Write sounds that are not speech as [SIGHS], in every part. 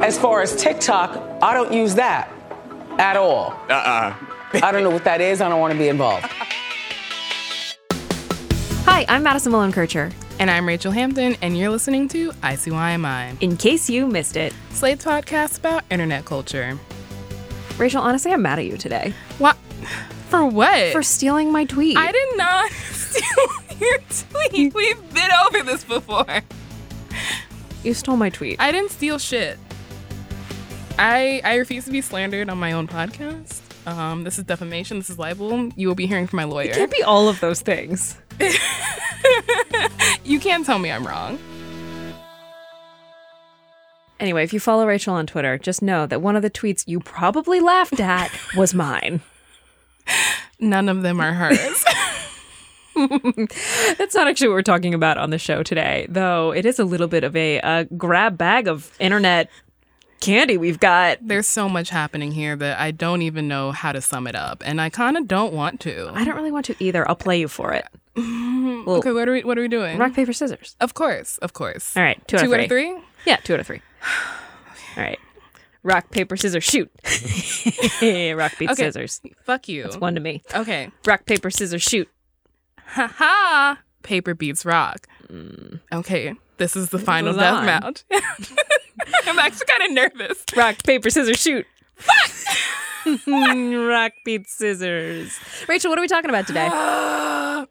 As far as TikTok, I don't use that at all. Uh-uh. I don't know what that is. I don't want to be involved. Hi, I'm Madison Malone Kircher. And I'm Rachelle Hampton, and you're listening to ICYMI, In case you missed it, Slate's podcast about internet culture. Rachelle, honestly, I'm mad at you today What? For what? for stealing my tweet. I did not [LAUGHS] steal your tweet. We've been over this before. you stole my tweet. I didn't steal shit. I I refuse to be slandered on my own podcast. Um, this is defamation. This is libel. You will be hearing from my lawyer. It can't be all of those things. [LAUGHS] you can't tell me I'm wrong. Anyway, if you follow Rachelle on Twitter, just know that one of the tweets you probably laughed at was mine. None of them are hers. [LAUGHS] [LAUGHS] That's not actually what we're talking about on the show today, though it is a little bit of a, a grab bag of internet candy we've got. There's so much happening here that I don't even know how to sum it up, and I kind of don't want to. I don't really want to either. I'll play you for it. [LAUGHS] Well, okay, what are we what are we doing? rock, paper, scissors. Of course, of course. All right, two out of Two out of three. Yeah, two out of three. [SIGHS] All right. Rock, paper, scissors, shoot. [LAUGHS] Rock, paper, Okay. scissors. Fuck you. It's one to me. Okay. Rock, paper, scissors, shoot. Ha ha. Paper beats rock. Mm. Okay. This is the final death on. mount. [LAUGHS] I'm actually kind of nervous. Rock, paper, scissors, shoot. Fuck! [LAUGHS] Rock, paper, scissors. Rachelle, what are we talking about today? [SIGHS]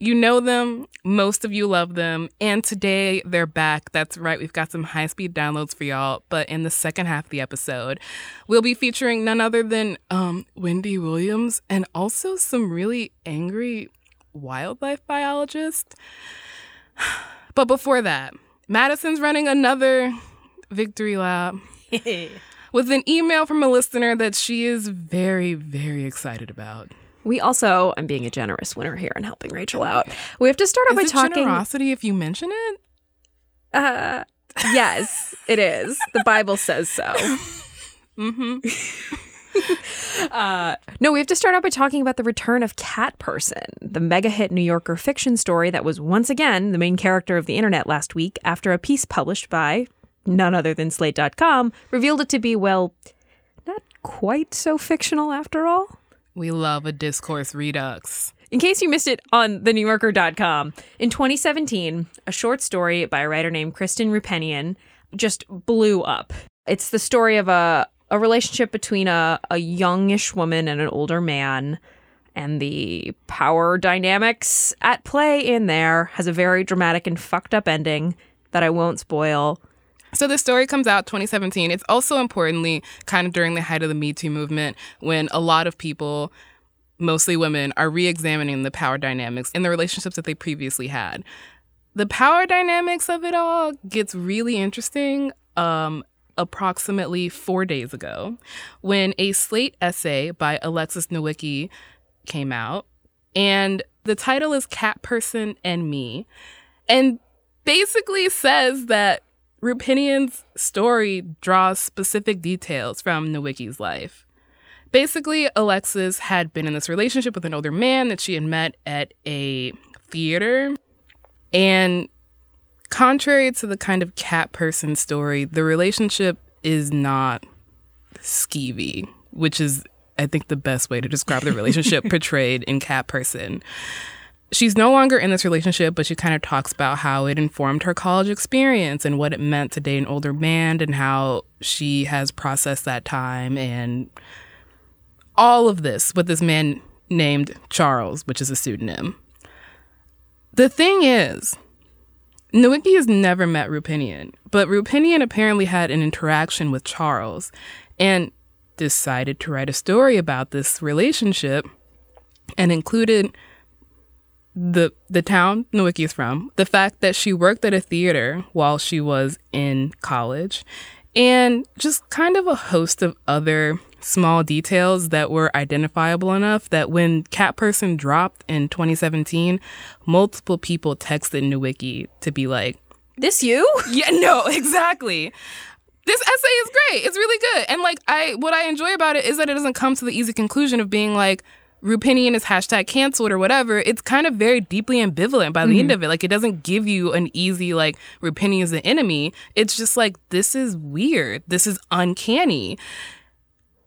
You know them, most of you love them, and today they're back. That's right, we've got some high speed downloads for y'all. But in the second half of the episode, we'll be featuring none other than um, Wendy Williams and also some really angry wildlife biologist. [SIGHS] But before that, Madison's running another victory lap [LAUGHS] with an email from a listener that she is very, very excited about. We also, I'm being a generous winner here and helping Rachelle out. We have to start off Is by it talking. generosity if you mention it? Uh, yes, it is. The Bible says so. [LAUGHS] Mm-hmm. [LAUGHS] [LAUGHS] Uh, no, we have to start out by talking about the return of Cat Person, the mega hit New Yorker fiction story that was once again the main character of the internet last week after a piece published by none other than Slate.com revealed it to be, well, not quite so fictional after all. We love a discourse redux. In case you missed it on thenewyorker.com, in 2017, a short story by a writer named Kristen Roupenian just blew up. It's the story of a, a relationship between a, a youngish woman and an older man, and the power dynamics at play in there has a very dramatic and fucked up ending that I won't spoil. So the story comes out 2017. It's also importantly kind of during the height of the Me Too movement when a lot of people, mostly women, are re-examining the power dynamics in the relationships that they previously had. The power dynamics of it all gets really interesting um, approximately four days ago when a Slate essay by Alexis Nowicki came out. And the title is Cat Person and Me. And basically says that Roupenian's story draws specific details from Nowicki's life. Basically, Alexis had been in this relationship with an older man that she had met at a theater. And contrary to the kind of cat person story, the relationship is not skeevy, which is, I think, the best way to describe the relationship [LAUGHS] portrayed in Cat Person. She's no longer in this relationship, but she kind of talks about how it informed her college experience and what it meant to date an older man and how she has processed that time and all of this with this man named Charles, which is a pseudonym. The thing is, Nowicki has never met Roupenian, but Roupenian apparently had an interaction with Charles and decided to write a story about this relationship and included the the town Nowicki is from, the fact that she worked at a theater while she was in college, and just kind of a host of other small details that were identifiable enough that when Cat Person dropped in 2017, multiple people texted Nowicki to be like, This you? [LAUGHS] yeah, no, exactly. This essay is great. It's really good. And like I what I enjoy about it is that it doesn't come to the easy conclusion of being like Roupenian is hashtag canceled or whatever. It's kind of very deeply ambivalent by the end mm-hmm. of it. Like it doesn't give you an easy like Roupenian is the enemy. It's just like this is weird. This is uncanny.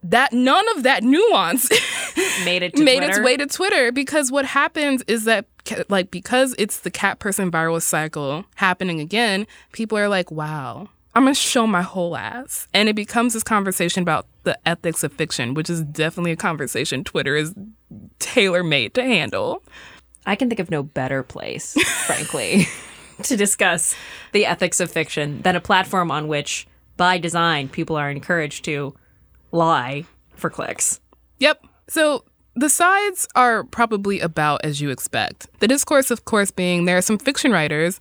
That none of that nuance [LAUGHS] Made it to made Twitter. its way to Twitter because what happens is that like because it's the cat person viral cycle happening again, people are like, "Wow, I'm gonna show my whole ass," and it becomes this conversation about the ethics of fiction, which is definitely a conversation Twitter is tailor made to handle. I can think of no better place, [LAUGHS] frankly, [LAUGHS] to discuss the ethics of fiction than a platform on which, by design, people are encouraged to lie for clicks. Yep. So the sides are probably about as you expect. The discourse, of course, being there are some fiction writers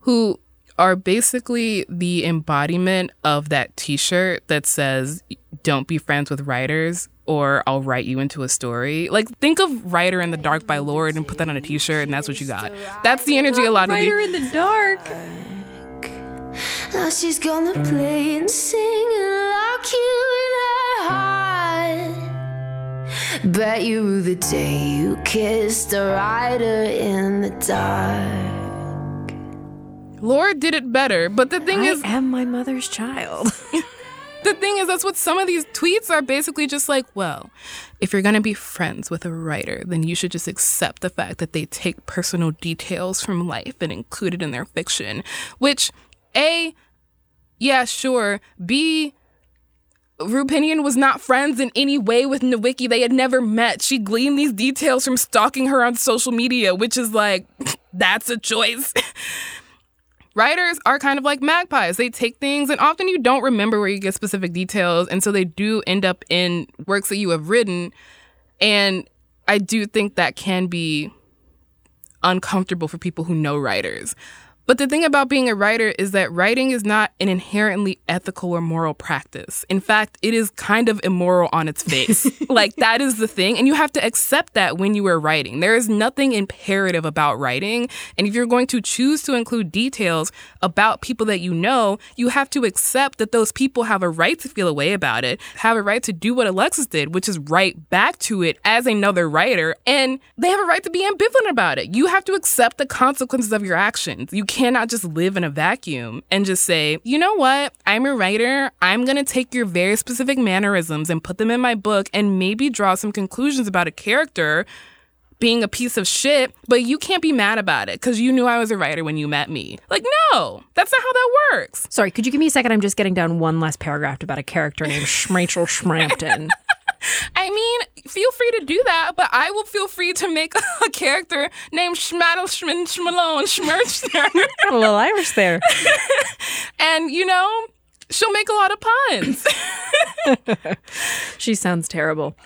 who are basically the embodiment of that t shirt that says, Don't be friends with writers or I'll write you into a story. Like, think of Writer in the Dark by Lorde and put that on a t shirt, and that's what you got. That's the energy a lot of Writer the. in the dark. Now she's gonna play and sing and lock you in her heart. Bet you the day you kissed a rider in the dark. Lorde did it better, but the thing I is, I am my mother's child. [LAUGHS] the thing is, that's what some of these tweets are basically just like, well, if you're going to be friends with a writer, then you should just accept the fact that they take personal details from life and include it in their fiction. Which, A, yeah, sure. B, Roupenian was not friends in any way with Nowicki. They had never met. She gleaned these details from stalking her on social media, which is like, [LAUGHS] that's a choice. [LAUGHS] writers are kind of like magpies. They take things, and often you don't remember where you get specific details. And so they do end up in works that you have written. And I do think that can be uncomfortable for people who know writers. But the thing about being a writer is that writing is not an inherently ethical or moral practice. In fact, it is kind of immoral on its face. [LAUGHS] like, that is the thing. And you have to accept that when you are writing. There is nothing imperative about writing. And if you're going to choose to include details about people that you know, you have to accept that those people have a right to feel a way about it, have a right to do what Alexis did, which is write back to it as another writer. And they have a right to be ambivalent about it. You have to accept the consequences of your actions. You cannot just live in a vacuum and just say, you know what? I'm a writer. I'm going to take your very specific mannerisms and put them in my book and maybe draw some conclusions about a character being a piece of shit, but you can't be mad about it because you knew I was a writer when you met me. Like, no, that's not how that works. Sorry, could you give me a second? I'm just getting down one last paragraph about a character named Rachel Schrampton. [LAUGHS] [LAUGHS] I mean, feel free to do that, but I will feel free to make [LAUGHS] a character named Schmaddle Schmin Schmalone Schmerchner. [LAUGHS] Got a little Irish there. and, you know, she'll make a lot of puns. She sounds terrible.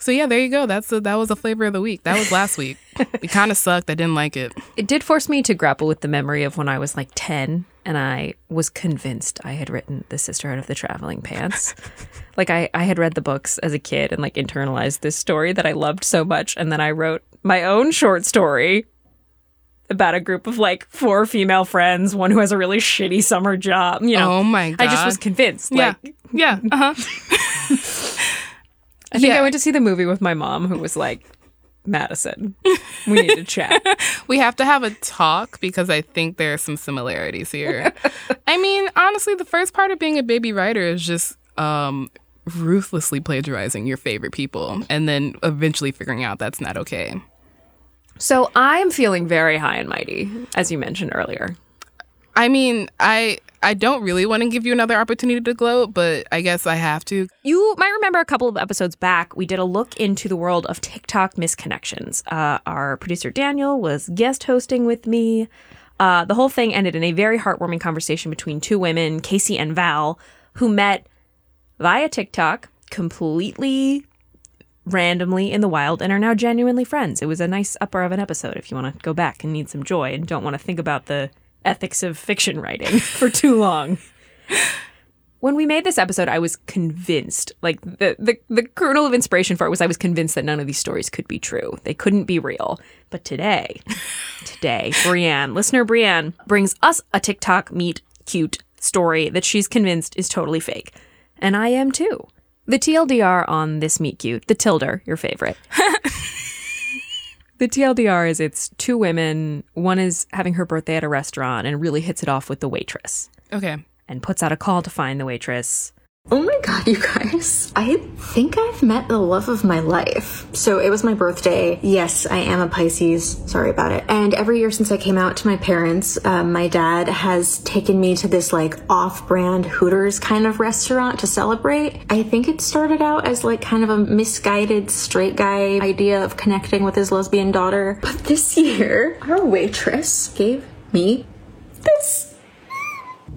so, yeah, there you go. That's the, that was the flavor of the week. That was last week. It kind of sucked. I didn't like it. It did force me to grapple with the memory of when I was like 10 and I was convinced I had written The Sisterhood of the Traveling Pants. [LAUGHS] like I, I had read the books as a kid and like internalized this story that I loved so much. And then I wrote my own short story about a group of like four female friends, one who has a really shitty summer job. You know, Oh my god. I just was convinced. Yeah. Like, Yeah. Uh huh. [LAUGHS] I think Yeah. I went to see the movie with my mom, who was like, Madison, we need to chat. [LAUGHS] We have to have a talk because I think there are some similarities here. [LAUGHS] I mean, honestly, the first part of being a baby writer is just um, ruthlessly plagiarizing your favorite people and then eventually figuring out that's not okay. So I'm feeling very high and mighty, as you mentioned earlier. I mean, I I don't really want to give you another opportunity to gloat, but I guess I have to. You might remember a couple of episodes back, we did a look into the world of TikTok misconnections. Uh, our producer Daniel was guest hosting with me. Uh, the whole thing ended in a very heartwarming conversation between two women, Casey and Val, who met via TikTok, completely randomly in the wild and are now genuinely friends. It was a nice upper of an episode if you want to go back and need some joy and don't want to think about the ethics of fiction writing [LAUGHS] for too long. When we made this episode, I was convinced, like the, the the kernel of inspiration for it was I was convinced that none of these stories could be true. They couldn't be real. But today, today, Brienne, listener Brienne, brings us a TikTok meet cute story that she's convinced is totally fake. And I am too. The TLDR on this meet cute, the Tilder, your favorite. [LAUGHS] the TLDR is it's two women. One is having her birthday at a restaurant and really hits it off with the waitress Okay. and puts out a call to find the waitress. Oh my god, you guys. I think I've met the love of my life. So it was my birthday. Yes, I am a Pisces. Sorry about it. And every year since I came out to my parents, um, my dad has taken me to this like off brand Hooters kind of restaurant to celebrate. I think it started out as like kind of a misguided straight guy idea of connecting with his lesbian daughter. But this year, our waitress gave me this.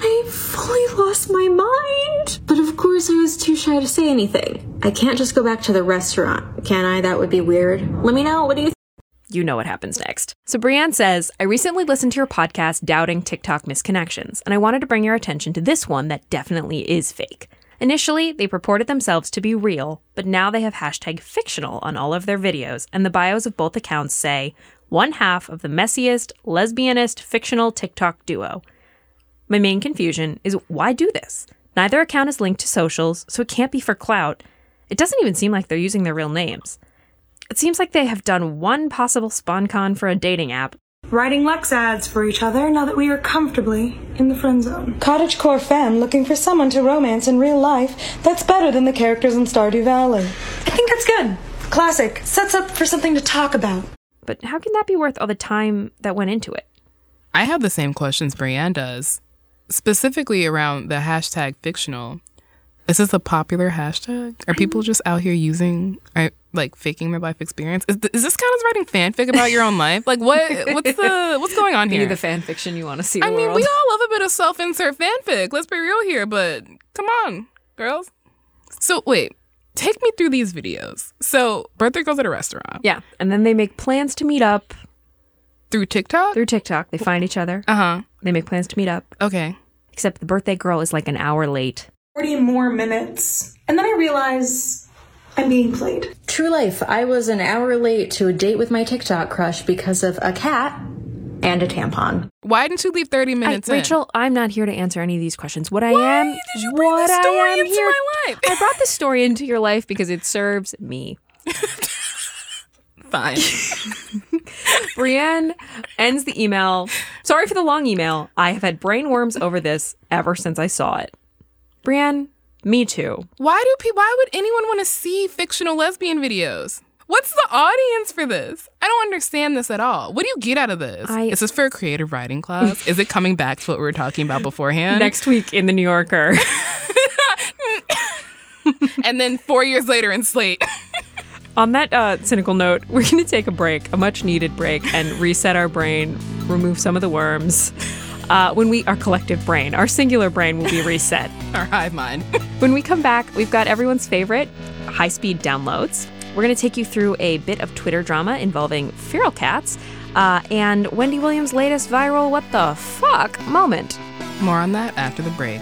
I fully lost my mind. But of course, I was too shy to say anything. I can't just go back to the restaurant, can I? That would be weird. Let me know. What do you You know what happens next. So Brienne says, I recently listened to your podcast, Doubting TikTok Misconnections, and I wanted to bring your attention to this one that definitely is fake. Initially, they purported themselves to be real, but now they have hashtag fictional on all of their videos, and the bios of both accounts say, one half of the messiest, lesbianist, fictional TikTok duo. My main confusion is why do this? Neither account is linked to socials, so it can't be for clout. It doesn't even seem like they're using their real names. It seems like they have done one possible sponcon for a dating app, Writing Lex ads for each other now that we are comfortably in the friend zone. Cottagecore fan looking for someone to romance in real life that's better than the characters in Stardew Valley. I think that's good. Classic. Sets up for something to talk about. but how can that be worth all the time that went into it? I have the same questions Brienne does, specifically around the hashtag fictional. Is this a popular hashtag? Are people just out here using, are, like, faking their life experience? Is, th- is this kind of writing fanfic about your own life? Like, what? What's the what's going on here? the fan fiction you want to see. I mean, we all love a bit of self-insert fanfic. Let's be real here, but come on, girls. So wait, take me through these videos. So Bertha goes at a restaurant yeah, and then they make plans to meet up through TikTok. through TikTok. They find each other. Uh huh. They make plans to meet up. Okay. Except the birthday girl is like an hour late. 40 more minutes. And then I realize I'm being played. True life. I was an hour late to a date with my TikTok crush because of a cat and a tampon. Why didn't you leave thirty I, minutes in? Rachelle, I'm not here to answer any of these questions. What I am, did you bring what this story I am into here, my life? I brought this story into your life because it serves me. [LAUGHS] Fine. [LAUGHS] [LAUGHS] Brienne ends the email. Sorry for the long email. I have had brain worms over this ever since I saw it. Brienne, me too. why do people? Why would anyone want to see fictional lesbian videos? What's the audience for this? I don't understand this at all. What do you get out of this? I- Is this for a creative writing class? Is it coming back to what we were talking about beforehand? Next week in the New Yorker. [LAUGHS] and then four years later in Slate. [LAUGHS] On that uh, cynical note, we're going to take a break, a much needed break, and reset our brain, remove some of the worms. Uh, when we, our collective brain, our singular brain will be reset. [LAUGHS] our hive mind. [LAUGHS] When we come back, we've got everyone's favorite high speed downloads. We're going to take you through a bit of Twitter drama involving feral cats uh, and Wendy Williams' latest viral what the fuck moment. More on that after the break.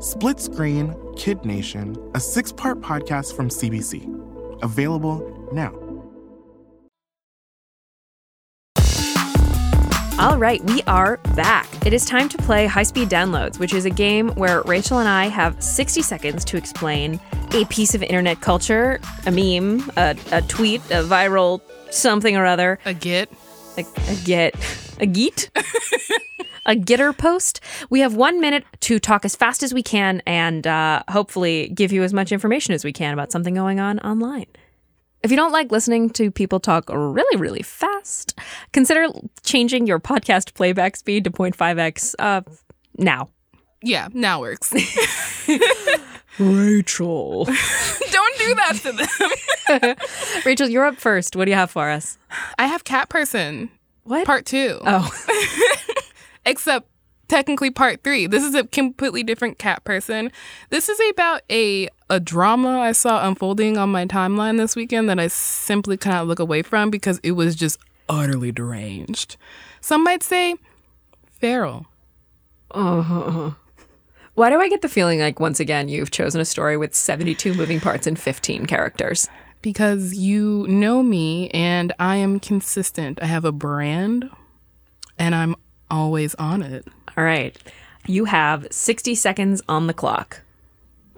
Split Screen Kid Nation, a six part podcast from CBC. Available now. All right, we are back. It is time to play High Speed Downloads, which is a game where Rachelle and I have 60 seconds to explain a piece of internet culture, a meme, a, a tweet, a viral something or other. A git. A, a get. A geet? [LAUGHS] a getter post. We have one minute to talk as fast as we can and uh, hopefully give you as much information as we can about something going on online. If you don't like listening to people talk really, really fast, consider changing your podcast playback speed to 0.5x uh, now. Yeah, now works. [LAUGHS] Rachelle. [LAUGHS] Don't do that to them. [LAUGHS] Rachelle, you're up first. What do you have for us? I have Cat Person. What? Part two. Oh. Except technically part three. This is a completely different cat person. This is about a a drama I saw unfolding on my timeline this weekend that I simply cannot look away from because it was just utterly deranged. Some might say feral. Uh-huh. Why do I get the feeling like once again you've chosen a story with 72 moving parts and 15 characters? Because you know me and I am consistent. I have a brand and I'm always on it. All right. You have 60 seconds on the clock.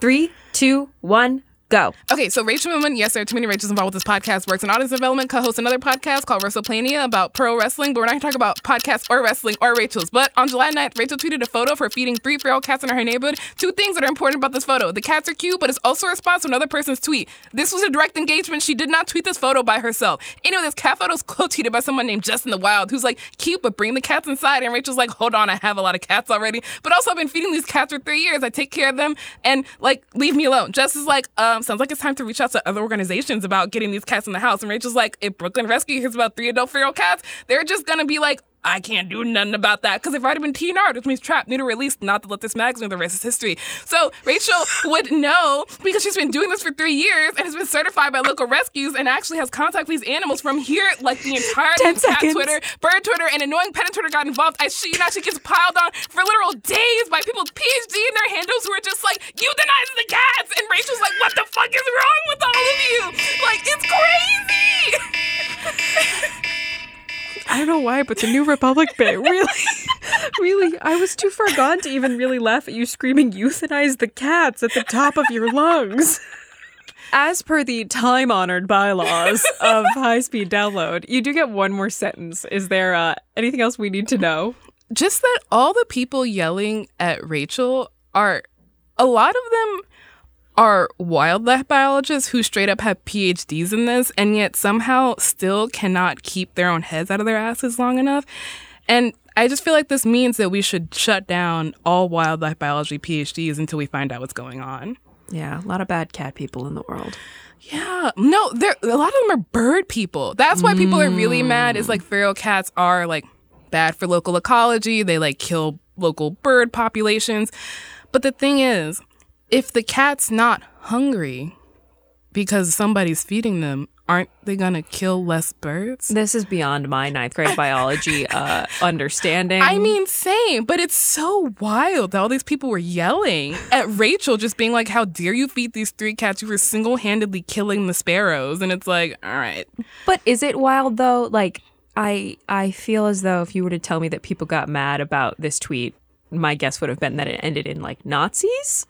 Three, two, one, go. Okay, so Rachel Newman, yes, there are too many Rachels involved with this podcast, works in audience development, co hosts another podcast called WrestlePlania about pro wrestling, but we're not going to talk about podcasts or wrestling or Rachel's. But on July 9th, Rachel tweeted a photo of her feeding three feral cats in her neighborhood. Two things that are important about this photo. The cats are cute, but it's also a response to another person's tweet. This was a direct engagement. She did not tweet this photo by herself. Anyway, this cat photo is co-tweeted by someone named Justin the Wild, who's like, cute, but bring the cats inside. And Rachel's like, hold on, I have a lot of cats already. But also, I've been feeding these cats for three years. I take care of them and like, leave me alone. Jess is like, um, Um, sounds like it's time to reach out to other organizations about getting these cats in the house. And Rachel's like, if Brooklyn Rescue hears about three adult feral cats, they're just gonna be like, I can't do nothing about that because they've already been TNR'd, which means trapped, new to release, not to let this magazine the racist history. So Rachel [LAUGHS] would know because she's been doing this for three years and has been certified by local rescues and actually has contact with these animals from here, like the entire [LAUGHS] cat seconds. Twitter, bird Twitter, and annoying pet Twitter got involved. I she now she gets piled on for literal days by people with PhD in their handles who are just like, euthanize the cats, and Rachel's like, what the fuck is wrong with all of you? Like it's crazy. [LAUGHS] I don't know why, but the New Republic bit [LAUGHS] really, really, I was too far gone to even really laugh at you screaming euthanize the cats at the top of your lungs. As per the time honored bylaws of [LAUGHS] high speed download, you do get one more sentence. Is there uh, anything else we need to know? just that all the people yelling at Rachel are a lot of them are wildlife biologists who straight up have PhDs in this and yet somehow still cannot keep their own heads out of their asses long enough. And I just feel like this means that we should shut down all wildlife biology PhDs until we find out what's going on. Yeah, a lot of bad cat people in the world. Yeah, no, there a lot of them are bird people. That's why people are really mad. Is like feral cats are like bad for local ecology. They like kill local bird populations. But the thing is, if the cat's not hungry because somebody's feeding them, aren't they gonna kill less birds? This is beyond my ninth grade biology [LAUGHS] uh, understanding. I mean, same, but it's so wild that all these people were yelling at Rachel, just being like, How dare you feed these three cats? You were single handedly killing the sparrows. And it's like, All right. But is it wild though? Like, I I feel as though if you were to tell me that people got mad about this tweet, my guess would have been that it ended in like Nazis.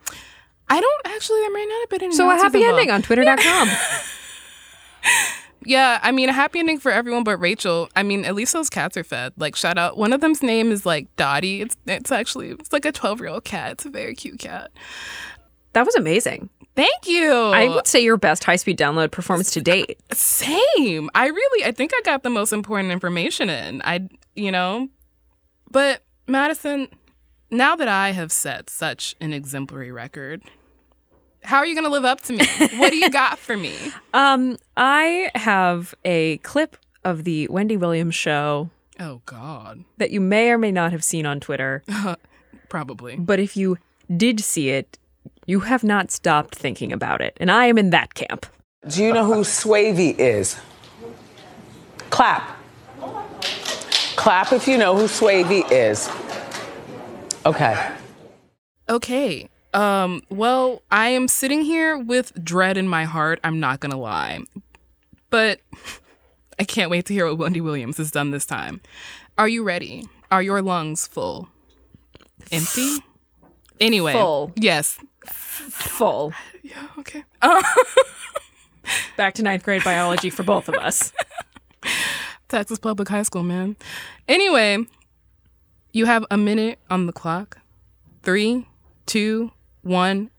I don't actually, there might not have been any. So a happy ending on Twitter.com. [LAUGHS] Yeah, I mean, a happy ending for everyone but Rachel. I mean, at least those cats are fed. Like, shout out. One of them's name is like Dottie. It's it's actually it's like a twelve year old cat. It's a very cute cat. That was amazing. Thank you. I would say your best high speed download performance to date. Same. I really, I think I got the most important information in. I, you know, but Madison, now that I have set such an exemplary record, how are you going to live up to me? what do you got for me? [LAUGHS] Um, I have a clip of the Wendy Williams show Oh God, that you may or may not have seen on Twitter. [LAUGHS] probably. But if you did see it, you have not stopped thinking about it. And I am in that camp. Do you know who Swavy is? Clap. Clap if you know who Swavy is. Okay. Okay. Um, well, I am sitting here with dread in my heart. I'm not gonna lie, but [LAUGHS] I can't wait to hear what Wendy Williams has done this time. Are you ready? Are your lungs full? Empty? Anyway, Full. Yes. Full. Yeah. Okay. [LAUGHS] Back to ninth grade biology for both of us. [LAUGHS] Texas Public High School, man. Anyway, you have a minute on the clock. Three, two, one.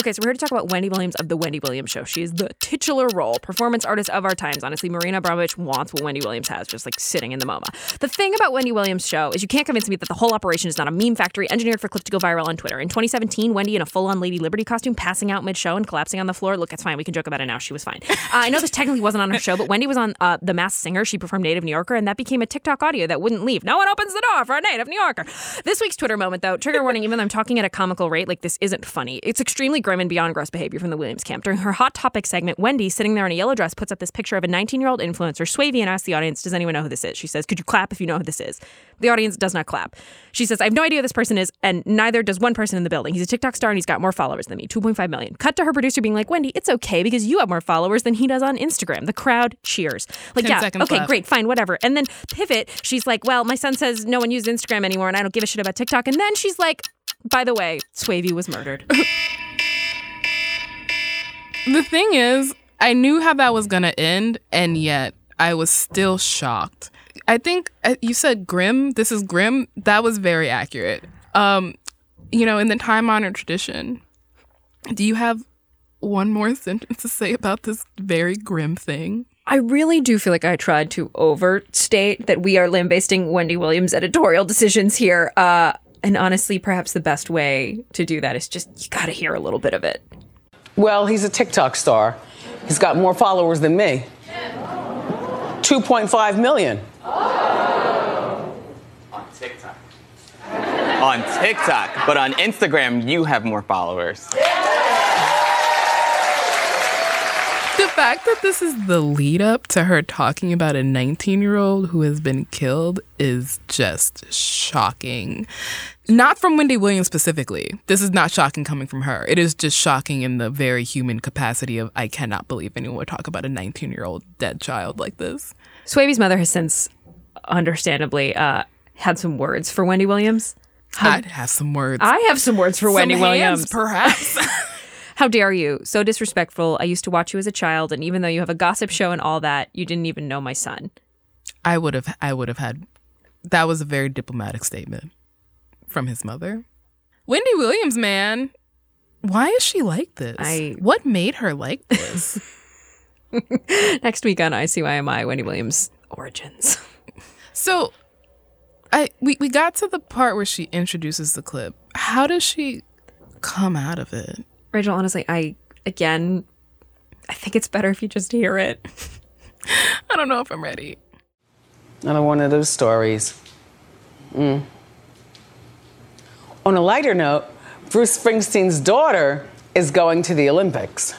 Okay, so we're here to talk about Wendy Williams of The Wendy Williams Show. She is the titular role, performance artist of our times. Honestly, Marina Abramović wants what Wendy Williams has, just like sitting in the MoMA. The thing about Wendy Williams' show is you can't convince me that the whole operation is not a meme factory engineered for clips to go viral on Twitter. In 2017, Wendy in a full on Lady Liberty costume passing out mid show and collapsing on the floor. Look, it's fine. We can joke about it now. She was fine. [LAUGHS] Uh, I know this technically wasn't on her show, but Wendy was on uh, The Masked Singer. She performed Native New Yorker, and that became a TikTok audio that wouldn't leave. No one opens the door for a Native New Yorker. This week's Twitter moment, though, trigger warning, even though I'm talking at a comical rate, like this isn't funny. It's extremely grim and beyond gross behavior from the Williams camp. During her Hot Topic segment, Wendy, sitting there in a yellow dress, puts up this picture of a 19 year old influencer, Swavy, and asks the audience, Does anyone know who this is? She says, Could you clap if you know who this is? The audience does not clap. She says, I have no idea who this person is, and neither does one person in the building. He's a TikTok star and he's got more followers than me 2.5 million. Cut to her producer being like, Wendy, it's okay because you have more followers than he does on Instagram. The crowd cheers. Like, 10 yeah, okay, left. great, fine, whatever. And then pivot, she's like, Well, my son says no one uses Instagram anymore and I don't give a shit about TikTok. And then she's like, By the way, Swavy was murdered. [LAUGHS] The thing is, I knew how that was gonna end, and yet I was still shocked. I think uh, you said grim. This is grim. That was very accurate. Um, you know, in the time honored tradition, do you have one more [LAUGHS] sentence to say about this very grim thing? I really do feel like I tried to overstate that we are lambasting Wendy Williams' editorial decisions here. Uh, and honestly, perhaps the best way to do that is just you got to hear a little bit of it. Well, he's a TikTok star. He's got more followers than me 2.5 million. On TikTok. on TikTok, but on Instagram, you have more followers. Fact that this is the lead up to her talking about a 19 year old who has been killed is just shocking. Not from Wendy Williams specifically. This is not shocking coming from her. It is just shocking in the very human capacity of I cannot believe anyone would talk about a 19 year old dead child like this. Swavy's mother has since, understandably, uh, had some words for Wendy Williams. I'd have some words. I have some words for Some Wendy hands, Williams. perhaps. [LAUGHS] How dare you? So disrespectful. I used to watch you as a child, and even though you have a gossip show and all that, you didn't even know my son. I would have I would have had that was a very diplomatic statement from his mother. Wendy Williams, man, why is she like this? I- what made her like this? [LAUGHS] Next week on ICYMI, Wendy Williams origins. so, I we we got to the part where she introduces the clip. How does she come out of it? Rachelle, honestly, I again, I think it's better if you just hear it. [LAUGHS] I don't know if I'm ready. Another one of those stories. Mm. On a lighter note, Bruce Springsteen's daughter is going to the Olympics.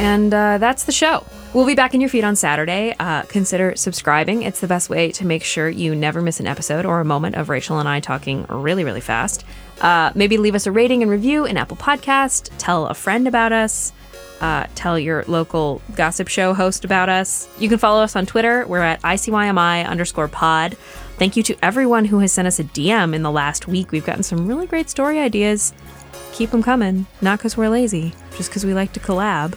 And uh, that's the show. We'll be back in your feed on Saturday. Uh, consider subscribing. It's the best way to make sure you never miss an episode or a moment of Rachelle and I talking really, really fast. Uh, maybe leave us a rating and review in Apple Podcast. Tell a friend about us. Uh, tell your local gossip show host about us. You can follow us on Twitter. We're at ICYMI underscore pod. Thank you to everyone who has sent us a DM in the last week. We've gotten some really great story ideas. Keep them coming. Not because we're lazy, just because we like to collab.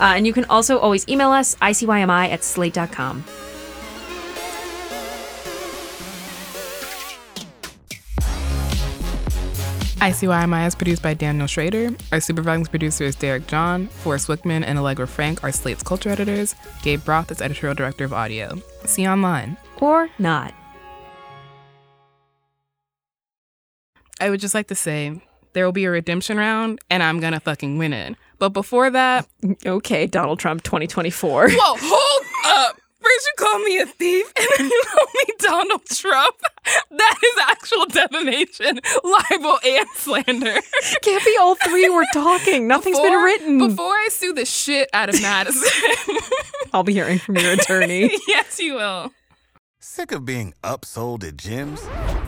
Uh, and you can also always email us, ICYMI at slate.com. ICYMI is produced by Daniel Schroeder. Our supervising producer is Derek John. Forrest Wickman and Allegra Frank are Slate's culture editors. Gabe Roth is editorial director of audio. See you online. Or not. I would just like to say there will be a redemption round and I'm gonna fucking win it. But before that, [LAUGHS] Okay, Donald Trump 2024. whoa, hold up. First you call me a thief and then you call me Donald Trump. That is actual defamation, libel, and slander. Can't be all three we're talking. Nothing's been Before- written. Before I sue the shit out of Madison. [LAUGHS] I'll be hearing from your attorney. [LAUGHS] yes, you will. Sick of being upsold at gyms?